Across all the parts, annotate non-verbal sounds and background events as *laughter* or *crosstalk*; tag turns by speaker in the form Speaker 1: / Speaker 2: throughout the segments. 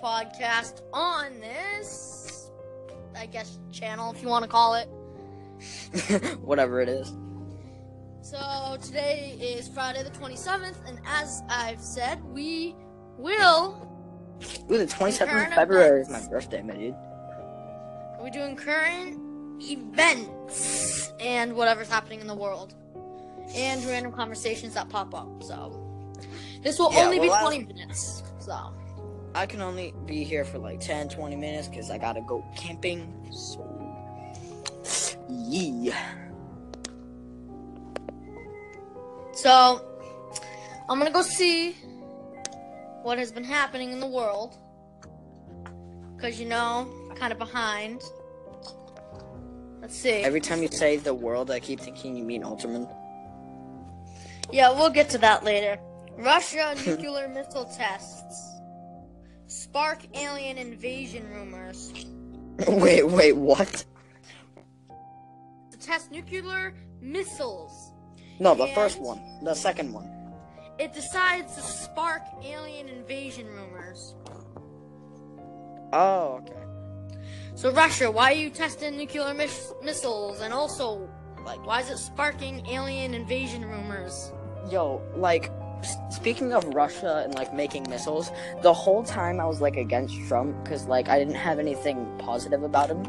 Speaker 1: first podcast on this, I guess, channel, if you want to call it. *laughs*
Speaker 2: Whatever it is.
Speaker 1: So, today is Friday the 27th, and as I've said, we will.
Speaker 2: Ooh, the 27th of February is my birthday, my dude.
Speaker 1: We're doing current events and whatever's happening in the world, and random conversations that pop up. So, this will
Speaker 2: Yeah,
Speaker 1: only be
Speaker 2: well, I-
Speaker 1: 20 minutes. So,
Speaker 2: I can only be here for like 10, 20 minutes because I gotta go camping. So, yeah.
Speaker 1: so I'm gonna go see what has been happening in the world. Cause you know, kind of behind. Let's see.
Speaker 2: Every time you say the world, I keep thinking you mean Ultraman.
Speaker 1: Yeah, we'll get to that later. Russia nuclear missile tests. Spark alien invasion rumors. *laughs*
Speaker 2: wait, wait, what?
Speaker 1: To test nuclear missiles.
Speaker 2: No, the
Speaker 1: And-
Speaker 2: first one. The second one.
Speaker 1: It decides to spark alien invasion rumors.
Speaker 2: Oh, okay.
Speaker 1: So Russia, why are you testing nuclear mis- missiles? And also, like, why is it sparking alien invasion rumors?
Speaker 2: Yo, like, speaking of Russia and like making missiles, the whole time I was like against Trump because like I didn't have anything positive about him,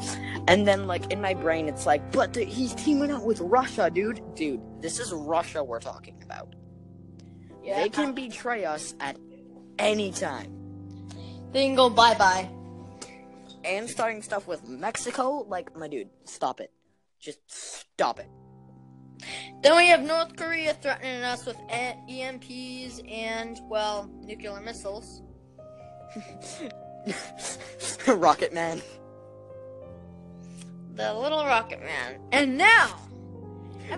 Speaker 2: and then like in my brain it's like, but the, he's teaming up with Russia, dude. Dude, this is Russia we're talking about. They can betray us at any time.
Speaker 1: They can go bye bye.
Speaker 2: And starting stuff with Mexico, like my dude, stop it. Just stop it.
Speaker 1: Then we have North Korea threatening us with EMPs and, well, nuclear missiles. *laughs*
Speaker 2: Rocket Man.
Speaker 1: The little rocket man. And now!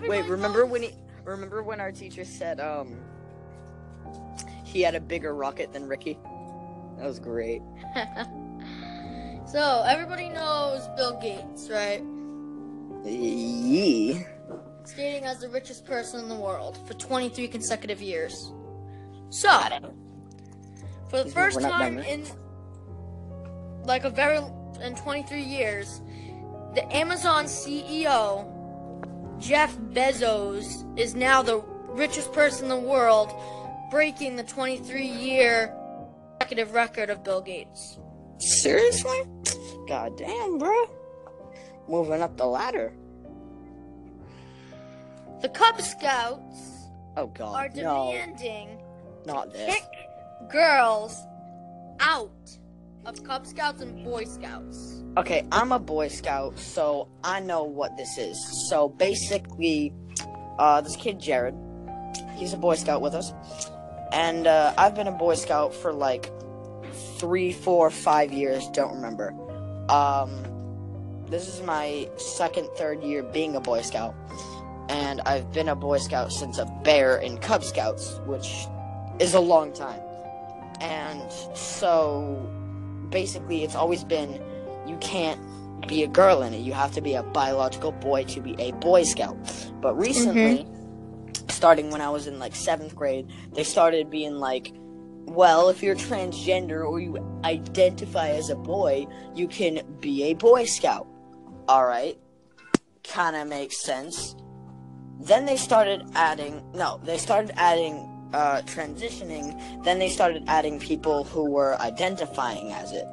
Speaker 2: Wait, remember
Speaker 1: knows-
Speaker 2: when he remember when our teacher said um he had a bigger rocket than Ricky? That was great. *laughs*
Speaker 1: so, everybody knows Bill Gates, right?
Speaker 2: Yee.
Speaker 1: Skating as the richest person in the world for 23 consecutive years. So, for the first
Speaker 2: we're not done
Speaker 1: time in like a very in 23 years, the Amazon CEO Jeff Bezos is now the richest person in the world, breaking the 23 year consecutive record of Bill Gates.
Speaker 2: Seriously? God damn, bro. Moving up the ladder.
Speaker 1: The Cub Scouts
Speaker 2: Oh
Speaker 1: are
Speaker 2: god. No,
Speaker 1: demanding
Speaker 2: not this.
Speaker 1: kick girls out of Cub Scouts and Boy Scouts.
Speaker 2: Okay, I'm a Boy Scout, so I know what this is. So basically, uh, this kid Jared, he's a Boy Scout with us, and uh, I've been a Boy Scout for like three, four, five years. Don't remember. Um, this is my second, third year being a Boy Scout, and I've been a Boy Scout since a bear in Cub Scouts, which is a long time. And so, basically, it's always been you can't be a girl in it. You have to be a biological boy to be a Boy Scout. But recently, mm-hmm. starting when I was in like seventh grade, they started being like, well, if you're transgender or you identify as a boy, you can be a Boy Scout. Alright. Kind of makes sense. Then they started adding, no, they started adding, uh, transitioning. Then they started adding people who were identifying as it.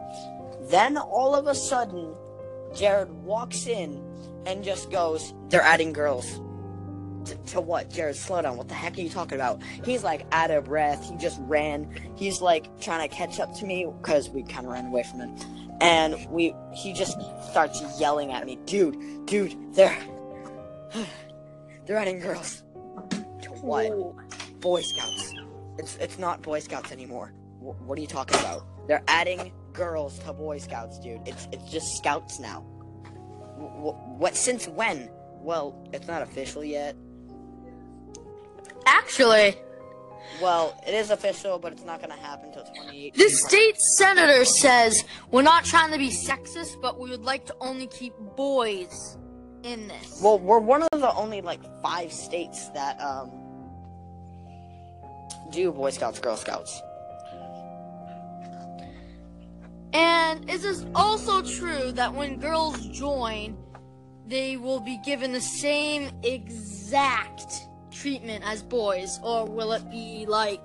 Speaker 2: Then all of a sudden, Jared walks in and just goes, They're adding girls. To, to what? Jared, slow down. What the heck are you talking about? He's like out of breath. He just ran. He's like trying to catch up to me because we kind of ran away from him. And we, he just starts yelling at me, dude, dude, they're, *sighs* *sighs* *sighs* they're adding girls. To what? Boy Scouts. It's it's not Boy Scouts anymore. Wh- what are you talking about? They're adding girls to Boy Scouts, dude. It's it's just Scouts now. Wh- what? Since when? Well, it's not official yet.
Speaker 1: Actually,
Speaker 2: Well, it is official, but it's not gonna happen until 2018.
Speaker 1: the state senator says we're not trying to be sexist, but we would like to only keep boys in this.
Speaker 2: Well, we're one of the only like five states that um do Boy Scouts, Girl Scouts.
Speaker 1: And is this also true that when girls join, they will be given the same exact treatment as boys, or will it be like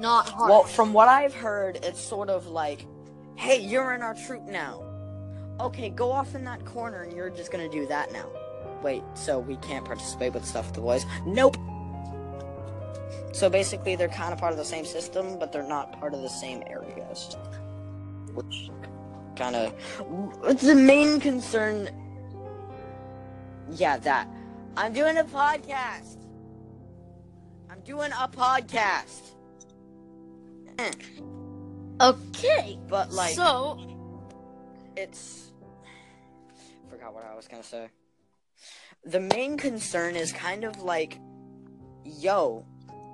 Speaker 1: not hard?
Speaker 2: Well, from what I've heard, it's sort of like, hey, you're in our troop now. Okay, go off in that corner and you're just gonna do that now. Wait, so we can't participate with stuff with the boys? Nope. So basically, they're kind of part of the same system, but they're not part of the same areas. Which kind of. It's the main concern. Yeah, that. I'm doing a podcast. I'm doing a podcast.
Speaker 1: Okay,
Speaker 2: But like,
Speaker 1: so
Speaker 2: it's forgot what I was gonna say. The main concern is kind of like, yo,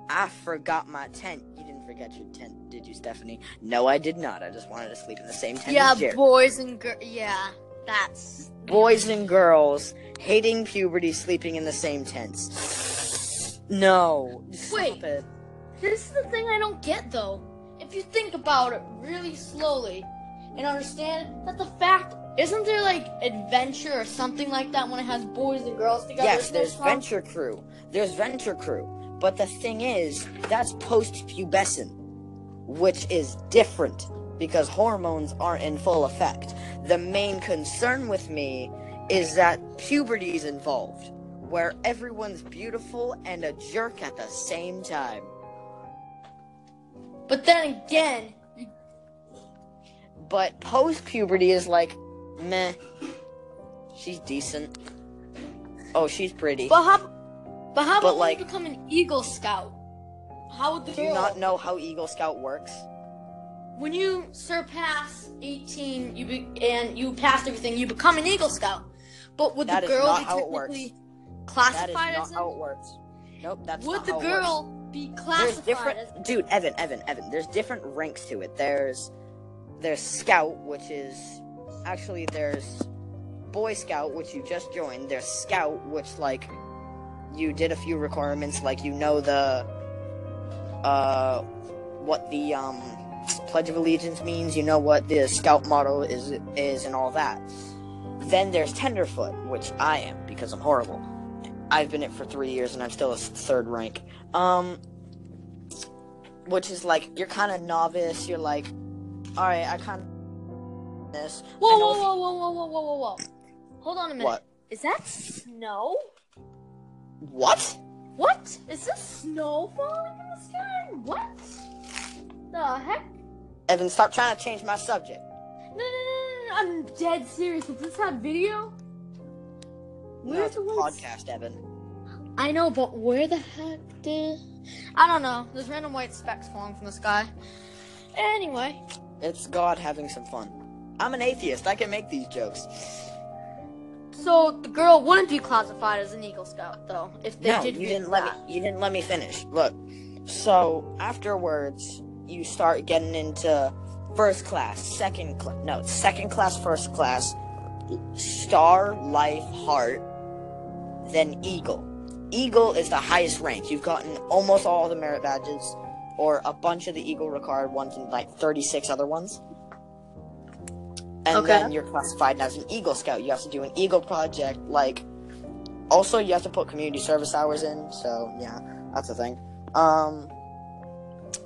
Speaker 2: I forgot my tent. You didn't forget your tent, did you, Stephanie? No, I did not. I just wanted to sleep in the same tent
Speaker 1: yeah, boys and girls. Yeah, that's
Speaker 2: Boys and girls hating puberty, sleeping in the same tents. No, stop
Speaker 1: Wait.
Speaker 2: it.
Speaker 1: This is the thing I don't get though. If you think about it really slowly and understand that the fact isn't there like adventure or something like that when it has boys and girls together?
Speaker 2: Yes, there's
Speaker 1: some-
Speaker 2: Venture Crew. There's Venture Crew. But the thing is, that's post pubescent, which is different because hormones aren't in full effect. The main concern with me is that puberty is involved, where everyone's beautiful and a jerk at the same time.
Speaker 1: But then again,
Speaker 2: But post puberty is like, meh. She's decent. Oh, she's pretty.
Speaker 1: but how? But how
Speaker 2: But,
Speaker 1: about
Speaker 2: like-
Speaker 1: you become an Eagle Scout? How would the girl
Speaker 2: Do you not know how Eagle Scout works?
Speaker 1: when you surpass 18, you be, and you passed everything, you become an Eagle Scout. But would
Speaker 2: That
Speaker 1: the girl be
Speaker 2: how it works.
Speaker 1: technically
Speaker 2: That is not
Speaker 1: as
Speaker 2: how it works. Nope, that's
Speaker 1: Would
Speaker 2: not
Speaker 1: the
Speaker 2: how it works.
Speaker 1: girl be classified?
Speaker 2: there's different
Speaker 1: as?
Speaker 2: dude evan evan evan there's different ranks to it there's there's scout which is actually there's boy scout which you just joined. There's scout which like you did a few requirements like you know the uh what the um pledge of allegiance means you know what the scout motto is is and all that. Then there's tenderfoot which i am because i'm horrible. I've been it for three years and i'm still a third rank. Um which is like you're kind of novice. You're like, all right, I kind of this.
Speaker 1: Whoa, whoa, whoa, whoa, whoa, whoa, whoa, whoa, whoa! Hold on a minute.
Speaker 2: What?
Speaker 1: Is that snow?
Speaker 2: What?
Speaker 1: What? Is this snow falling in the sky? What? The heck?
Speaker 2: Evan, stop trying to change my subject.
Speaker 1: No, no, no, no, no! I'm dead serious. Does this have video? Where's the
Speaker 2: podcast, Evan.
Speaker 1: I know, but where the heck did? I don't know. There's random white specks falling from the sky. Anyway,
Speaker 2: It's God having some fun. I'm an atheist. I can make these jokes.
Speaker 1: so the girl wouldn't be classified as an Eagle Scout, though, if they
Speaker 2: no,
Speaker 1: did.
Speaker 2: you didn't let me. You didn't let me finish. Look. So afterwards, you start getting into first class, second class. No, second class, first class, star, life, heart, then eagle. Eagle is the highest rank. You've gotten almost all the merit badges, or a bunch of the eagle required ones, and like 36 other ones. And
Speaker 1: Okay.
Speaker 2: then you're classified as an Eagle Scout. You have to do an Eagle project. Like, also you have to put community service hours in. So yeah, that's the thing. Um,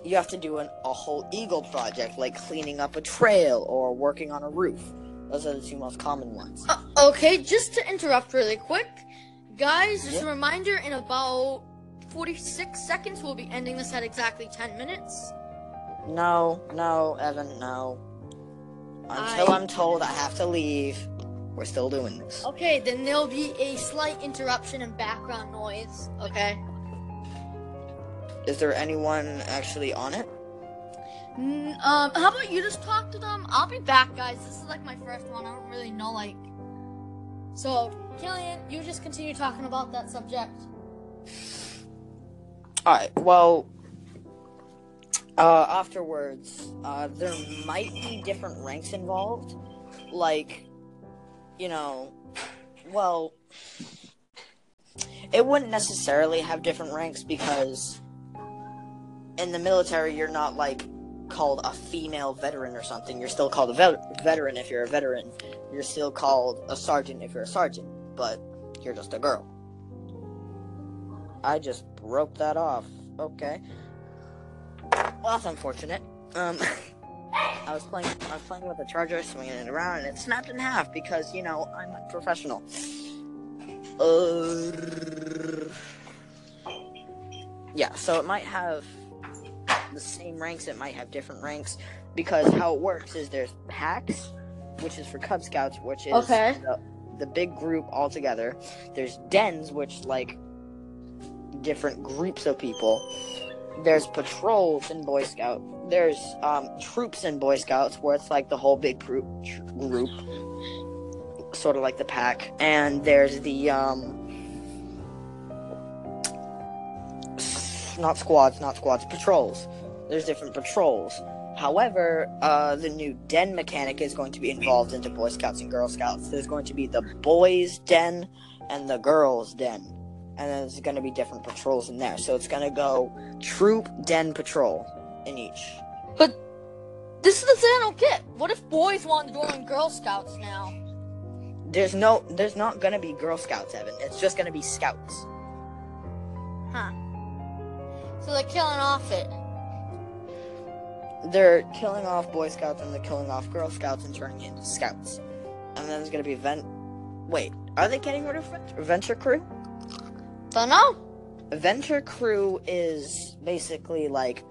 Speaker 2: you have to do an, a whole Eagle project, like cleaning up a trail or working on a roof. Those are the two most common ones.
Speaker 1: Uh, okay, just to interrupt really quick, guys, just a reminder in about 46 seconds, we'll be ending this at exactly 10 minutes.
Speaker 2: No, no, Evan, no. Until
Speaker 1: I-
Speaker 2: I'm told I have to leave, we're still doing this.
Speaker 1: Okay, then there'll be a slight interruption and background noise, okay?
Speaker 2: Is there anyone actually on it?
Speaker 1: Mm, um, how about you just talk to them? I'll be back, guys. This is like my first one. I don't really know, like. So, Killian, you just continue talking about that subject.
Speaker 2: Alright, well, uh, afterwards, uh, there might be different ranks involved. Like, you know, well, it wouldn't necessarily have different ranks because in the military, you're not like called a female veteran or something. You're still called a vet- veteran if you're a veteran. You're still called a sergeant if you're a sergeant, but you're just a girl. I just broke that off. Okay. Well, that's unfortunate. Um, *laughs* I was playing. I was playing with a charger, swinging it around, and it snapped in half because you know I'm a professional. Uh, yeah, so it might have the same ranks. It might have different ranks because how it works is there's packs, which is for Cub Scouts, which is
Speaker 1: Okay.
Speaker 2: the, the big group all together. There's dens, which like different groups of people. There's patrols in Boy Scout. There's um, troops in Boy Scouts, where it's like the whole big group, group, sort of like the pack. And there's the um, not squads, not squads, patrols. There's different patrols. However, uh, the new den mechanic is going to be involved into Boy Scouts and Girl Scouts. There's going to be the boys' den and the girls' den, and then there's going to be different patrols in there. So it's going to go troop, den, patrol in each.
Speaker 1: But this is the thing I don't get. What if boys want to join Girl Scouts now?
Speaker 2: There's no, there's not going to be Girl Scouts, Evan. It's just going to be Scouts.
Speaker 1: Huh. So they're killing off it.
Speaker 2: They're killing off Boy Scouts and they're killing off Girl Scouts and turning it into Scouts. And then there's going to be Vent. Wait, are they getting rid of Vent- Venture Crew?
Speaker 1: Don't know.
Speaker 2: Venture Crew is basically like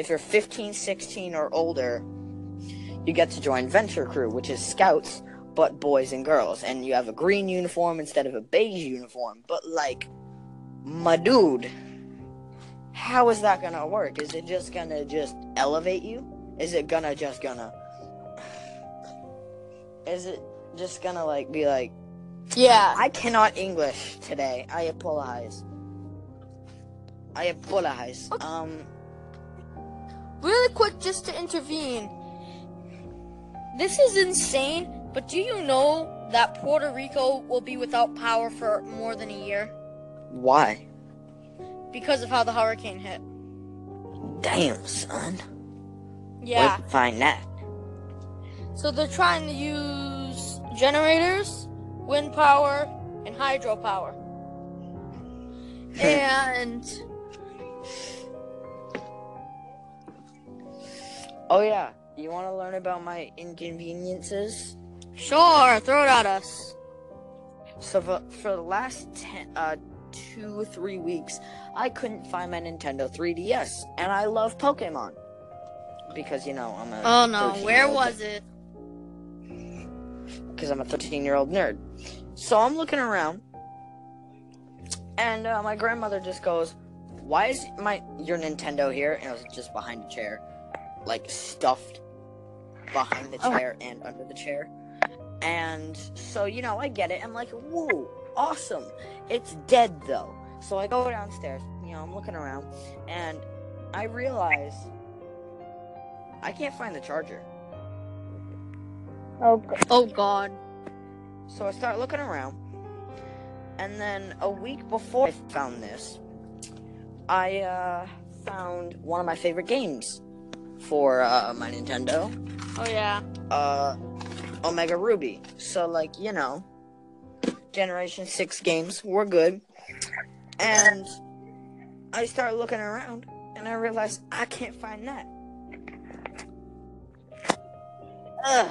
Speaker 2: if you're 15, 16, or older, you get to join Venture Crew, which is scouts, but boys and girls. And you have a green uniform instead of a beige uniform. But, like, my dude, how is that gonna work? Is it just gonna just elevate you? Is it gonna just gonna. *sighs* Is it just gonna, like, be like,
Speaker 1: Yeah.
Speaker 2: I cannot English today. I apologize. I apologize. Um,
Speaker 1: Really quick, just to intervene. This is insane, but do you know that Puerto Rico will be without power for more than a year
Speaker 2: why?
Speaker 1: because of how the hurricane hit?
Speaker 2: Damn, son.
Speaker 1: Yeah.
Speaker 2: Where'd you find that?
Speaker 1: So they're trying to use generators, wind power, and hydropower. and
Speaker 2: Oh yeah. You want to learn about my inconveniences?
Speaker 1: sure, throw it at us.
Speaker 2: So for, for the last ten, uh, two three weeks, I couldn't find my Nintendo 3DS, and I love Pokemon because you know I'm a
Speaker 1: Oh no, where was it?
Speaker 2: Because I'm a 13 year old nerd. So I'm looking around, and uh, my grandmother just goes, "Why is my your Nintendo here?" And it was just behind a chair, like stuffed behind the
Speaker 1: Oh.
Speaker 2: chair and under the chair. And so you know, I get it. I'm like, "Whoa, awesome!" It's dead though. So I go downstairs. You know, I'm looking around, and I realize I can't find the charger.
Speaker 1: Oh, oh God.
Speaker 2: So I start looking around, and then a week before I found this, I uh, found one of my favorite games for uh, my Nintendo,
Speaker 1: Oh yeah.
Speaker 2: uh, Omega Ruby. So like you know, Generation Six games were good, and I start looking around, and I realize I can't find that. Ugh.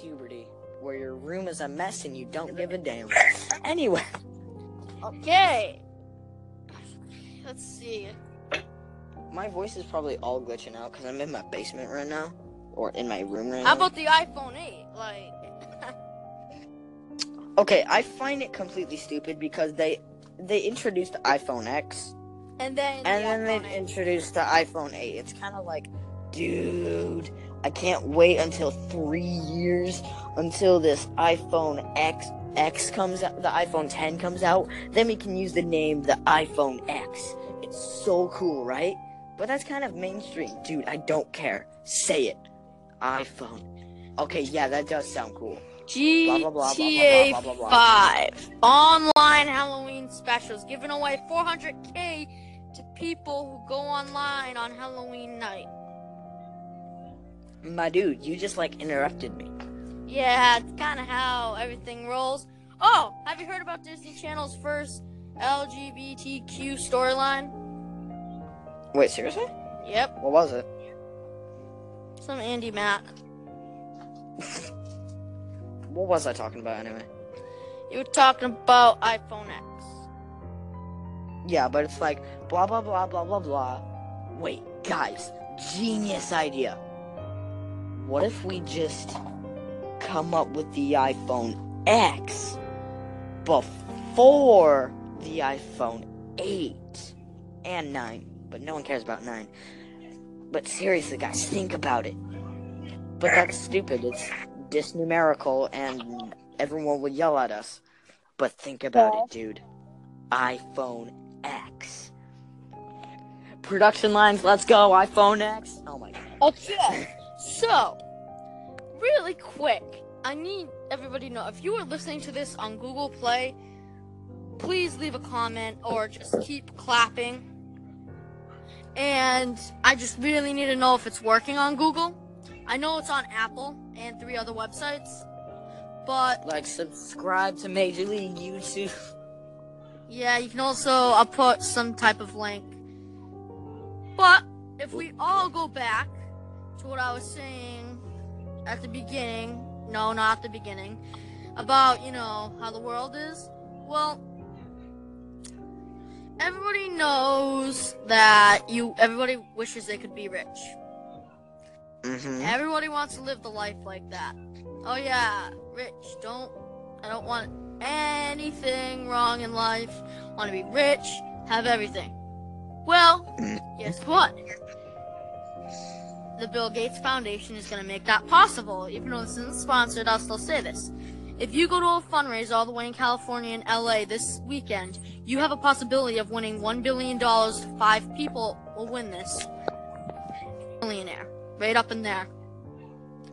Speaker 2: Puberty, where your room is a mess and you don't give a damn. *laughs* Anyway,
Speaker 1: Okay. Let's see.
Speaker 2: my voice is probably all glitching out because I'm in my basement right now, or in my room right
Speaker 1: How
Speaker 2: now.
Speaker 1: How about the iPhone 8? Like, *laughs*
Speaker 2: Okay, I find it completely stupid because they they introduced the iPhone X
Speaker 1: and then
Speaker 2: and
Speaker 1: the
Speaker 2: then they introduced the iPhone 8. It's kind of like, dude, I can't wait until three years until this iPhone X X comes out, the iPhone 10 comes out. Then we can use the name the iPhone X. It's so cool, right? But that's kind of mainstream, dude. I don't care. Say it, iPhone. Okay, yeah, that does sound cool.
Speaker 1: GTA
Speaker 2: blah, blah, blah, blah, blah.
Speaker 1: 5 online Halloween specials giving away 400k to people who go online on Halloween night.
Speaker 2: My dude, you just like interrupted me.
Speaker 1: Yeah, it's kind of how everything rolls. Oh, have you heard about Disney Channel's first LGBTQ storyline?
Speaker 2: Wait, seriously?
Speaker 1: Yep,
Speaker 2: What was it?
Speaker 1: some Andy Matt. *laughs*
Speaker 2: What was I talking about anyway?
Speaker 1: You were talking about iPhone X.
Speaker 2: Yeah, but it's like blah blah blah blah blah blah. Wait, guys, genius idea. What if we just come up with the iPhone X before the iPhone 8 and 9? But no one cares about 9. But seriously, guys, think about it. But that's stupid. It's disnumerical and everyone would yell at us. But think about it, dude. iPhone X. Production lines, let's go, iPhone X. Oh my god.
Speaker 1: Oh, okay, so really quick, I need everybody to know if you are listening to this on Google Play, please leave a comment or just keep clapping. And I just really need to know if it's working on Google. I know it's on Apple and three other websites, but
Speaker 2: Like, subscribe to Major League YouTube. *laughs*
Speaker 1: Yeah, you can also I'll put some type of link. But if we all go back to what I was saying at the beginning, no, not at the beginning, about, you know, how the world is, well, everybody knows that you everybody wishes they could be rich.
Speaker 2: Mm-hmm.
Speaker 1: Everybody wants to live the life like that. Oh yeah, rich. Don't I don't want anything wrong in life. Want to be rich, have everything. Well, guess what? The Bill Gates Foundation is going to make that possible. Even though this isn't sponsored, I'll still say this. If you go to a fundraiser all the way in California and LA this weekend, you have a possibility of winning $1 billion. Five people will win this. Millionaire. Right up in there.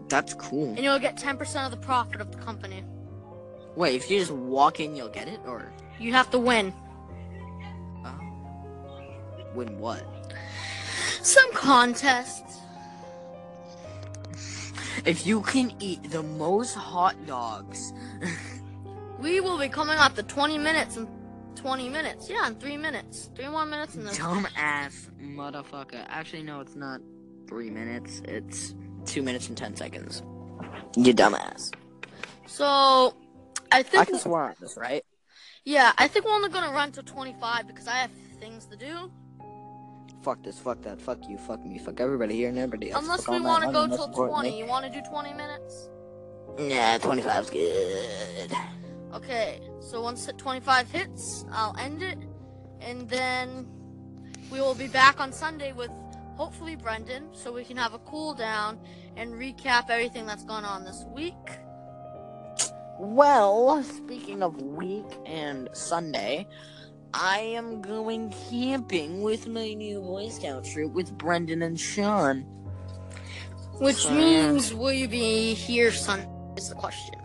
Speaker 2: That's cool.
Speaker 1: And you'll get 10% of the profit of the company.
Speaker 2: Wait, if you just walk in, you'll get it, or
Speaker 1: You have to win.
Speaker 2: oh, win what?
Speaker 1: Some contest.
Speaker 2: If you can eat the most hot dogs, *laughs*
Speaker 1: We will be coming up to 20 minutes and 20 minutes. Yeah, in 3 minutes. 3 more minutes and then.
Speaker 2: dumbass motherfucker. Actually, no, it's not three minutes. It's two minutes and ten seconds. You dumbass.
Speaker 1: So, I think.
Speaker 2: I can swear on this, right?
Speaker 1: yeah, I think we're only gonna run to 25 because I have things to do.
Speaker 2: Fuck this, fuck that, fuck you, fuck me, fuck everybody here and everybody else.
Speaker 1: Unless
Speaker 2: fuck
Speaker 1: we want to go till 20. You want to do 20 minutes?
Speaker 2: Nah, 25's good.
Speaker 1: Okay, so once 25 hits, I'll end it. And then we will be back on Sunday with hopefully Brendan so we can have a cool down and recap everything that's gone on this week.
Speaker 2: Well, speaking of week and Sunday, I am going camping with my new Boy Scout troop with Brendan and Sean.
Speaker 1: Which
Speaker 2: So-
Speaker 1: means will you be here Sunday is the question.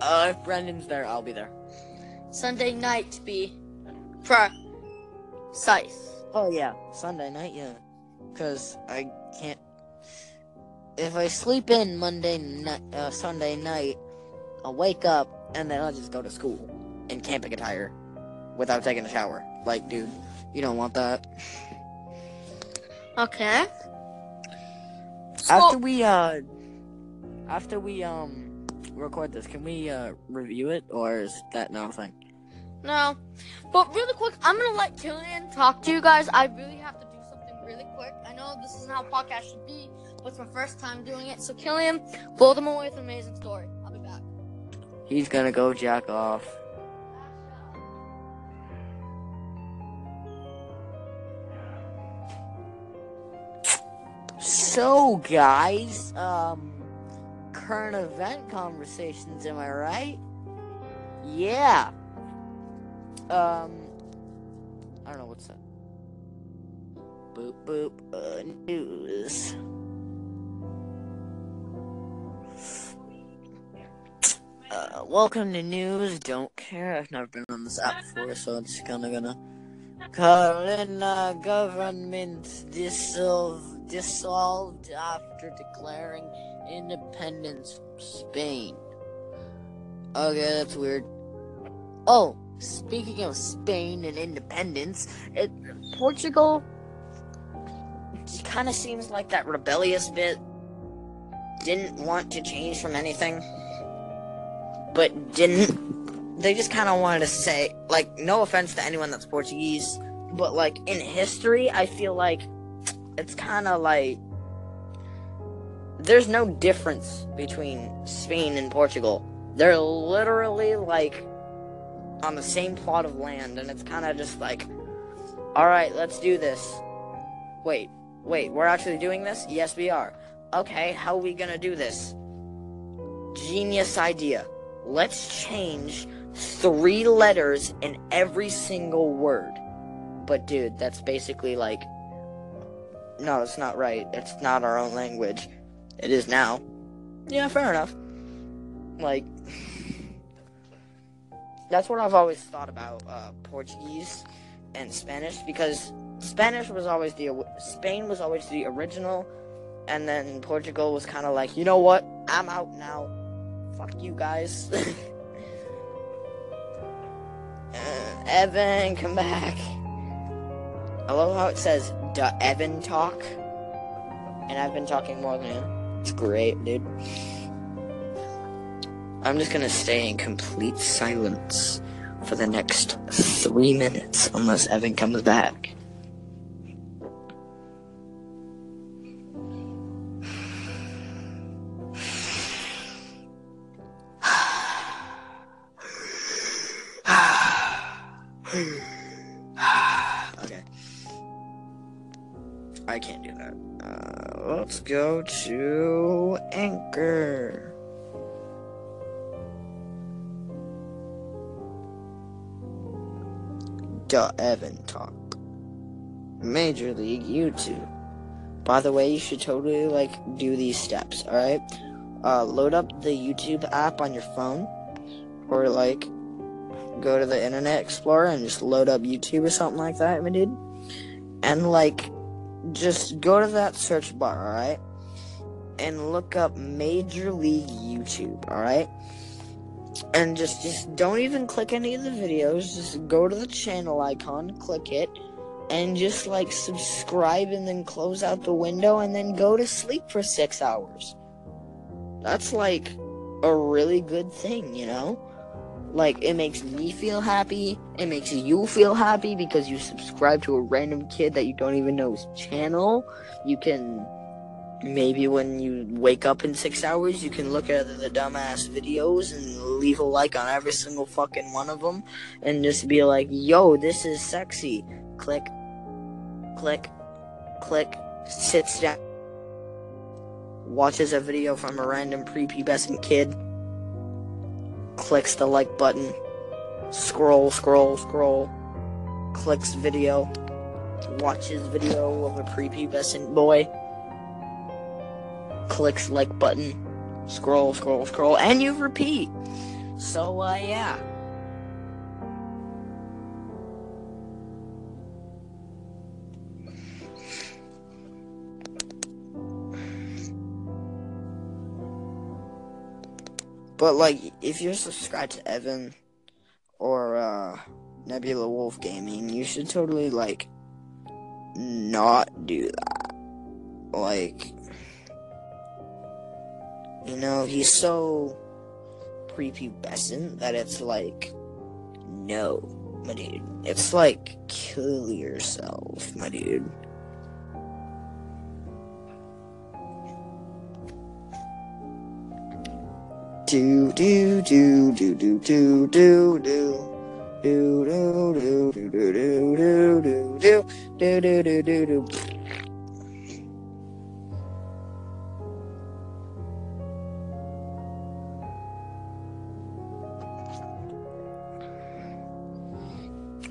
Speaker 2: Uh, if Brendan's there, I'll be there.
Speaker 1: Sunday night to be precise.
Speaker 2: Oh yeah, Sunday night, yeah. Cause I can't. If I sleep in Monday night, uh, Sunday night, I'll wake up and then I'll just go to school in camping attire without taking a shower. Like, dude, you don't want that.
Speaker 1: Okay.
Speaker 2: After we uh, after we um record this, can we uh review it or is that not a thing?
Speaker 1: no. But really quick, I'm gonna let Killian talk to you guys. I really have to do something really quick. I know this isn't how podcast should be, but it's my first time doing it. So Killian, blow them away with an amazing story. I'll be back.
Speaker 2: He's gonna go jack off. So, guys, um, current event conversations, am I right? Yeah. Um, I don't know what's that. Boop boop. Uh, news. Uh, welcome to news. Don't care. I've never been on this app before, so I'm just kind of gonna Catalonia government dissolved, dissolved after declaring independence from Spain. Okay, that's weird. Oh, speaking of Spain and independence, it, Portugal kind of seems like that rebellious bit didn't want to change from anything, but didn't. They just kind of wanted to say, like, no offense to anyone that's Portuguese, but like in history, I feel like it's kind of like there's no difference between Spain and Portugal. They're literally like on the same plot of land, and it's kind of just like, all right, let's do this. Wait, wait, we're actually doing this? Yes, we are. Okay, how are we gonna do this? Genius idea. Let's change three letters in every single word. But dude, that's basically like No, it's not right. It's not our own language. It is now. Yeah, fair enough. Like *laughs* That's what I've always thought about uh, Portuguese and Spanish because Spanish was always the Spain was always the original and then Portugal was kind of like, you know what? I'm out now. Fuck you guys. *laughs* uh, Evan, come back. I love how it says "the Evan talk," and I've been talking more than him. It's great, dude. I'm just gonna stay in complete silence for the next three minutes unless Evan comes back. Evan Talk. Major League YouTube. By the way, you should totally like do these steps, alright? Uh, load up the YouTube app on your phone, or like go to the Internet Explorer and just load up YouTube or something like that, my dude. And like, just go to that search bar, alright? And look up Major League YouTube, alright? And just just don't even click any of the videos. Just go to the channel icon, click it, and just like subscribe and then close out the window and then go to sleep for six hours. That's like a really good thing, you know? Like, it makes me feel happy. It makes you feel happy because you subscribe to a random kid that you don't even know's channel. You can, maybe when you wake up in six hours, you can look at the dumbass videos and leave a like on every single fucking one of them and just be like, yo, this is sexy. Click, click, click, sits down, watches a video from a random prepubescent kid. Clicks the like button, scroll, scroll, scroll, clicks video, watches video of a prepubescent boy, clicks like button, scroll, scroll, scroll, and you repeat. So, uh, yeah. But like, if you're subscribed to Evan or uh, Nebula Wolf Gaming, you should totally like not do that. Like, you know, he's so prepubescent that it's like, no, my dude. It's like, kill yourself, my dude. Do do do do do do do do. Do do do do do do do do do do do do do.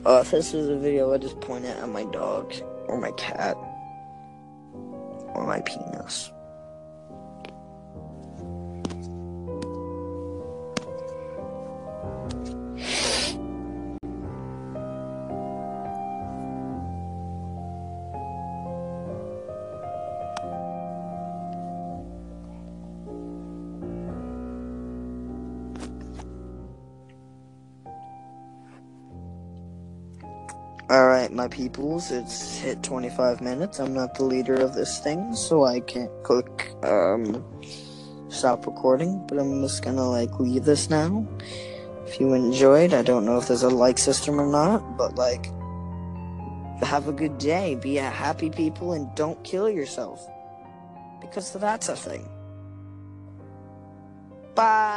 Speaker 2: Uh, if this is a video, I just point it at my dog, or my cat, or my penis. Alright, my peoples, it's hit 25 minutes. I'm not the leader of this thing, so I can't click, um, stop recording, but I'm just gonna, like, leave this now. If you enjoyed, I don't know if there's a like system or not, but, like, have a good day, be a happy people, and don't kill yourself. Because that's a thing. Bye!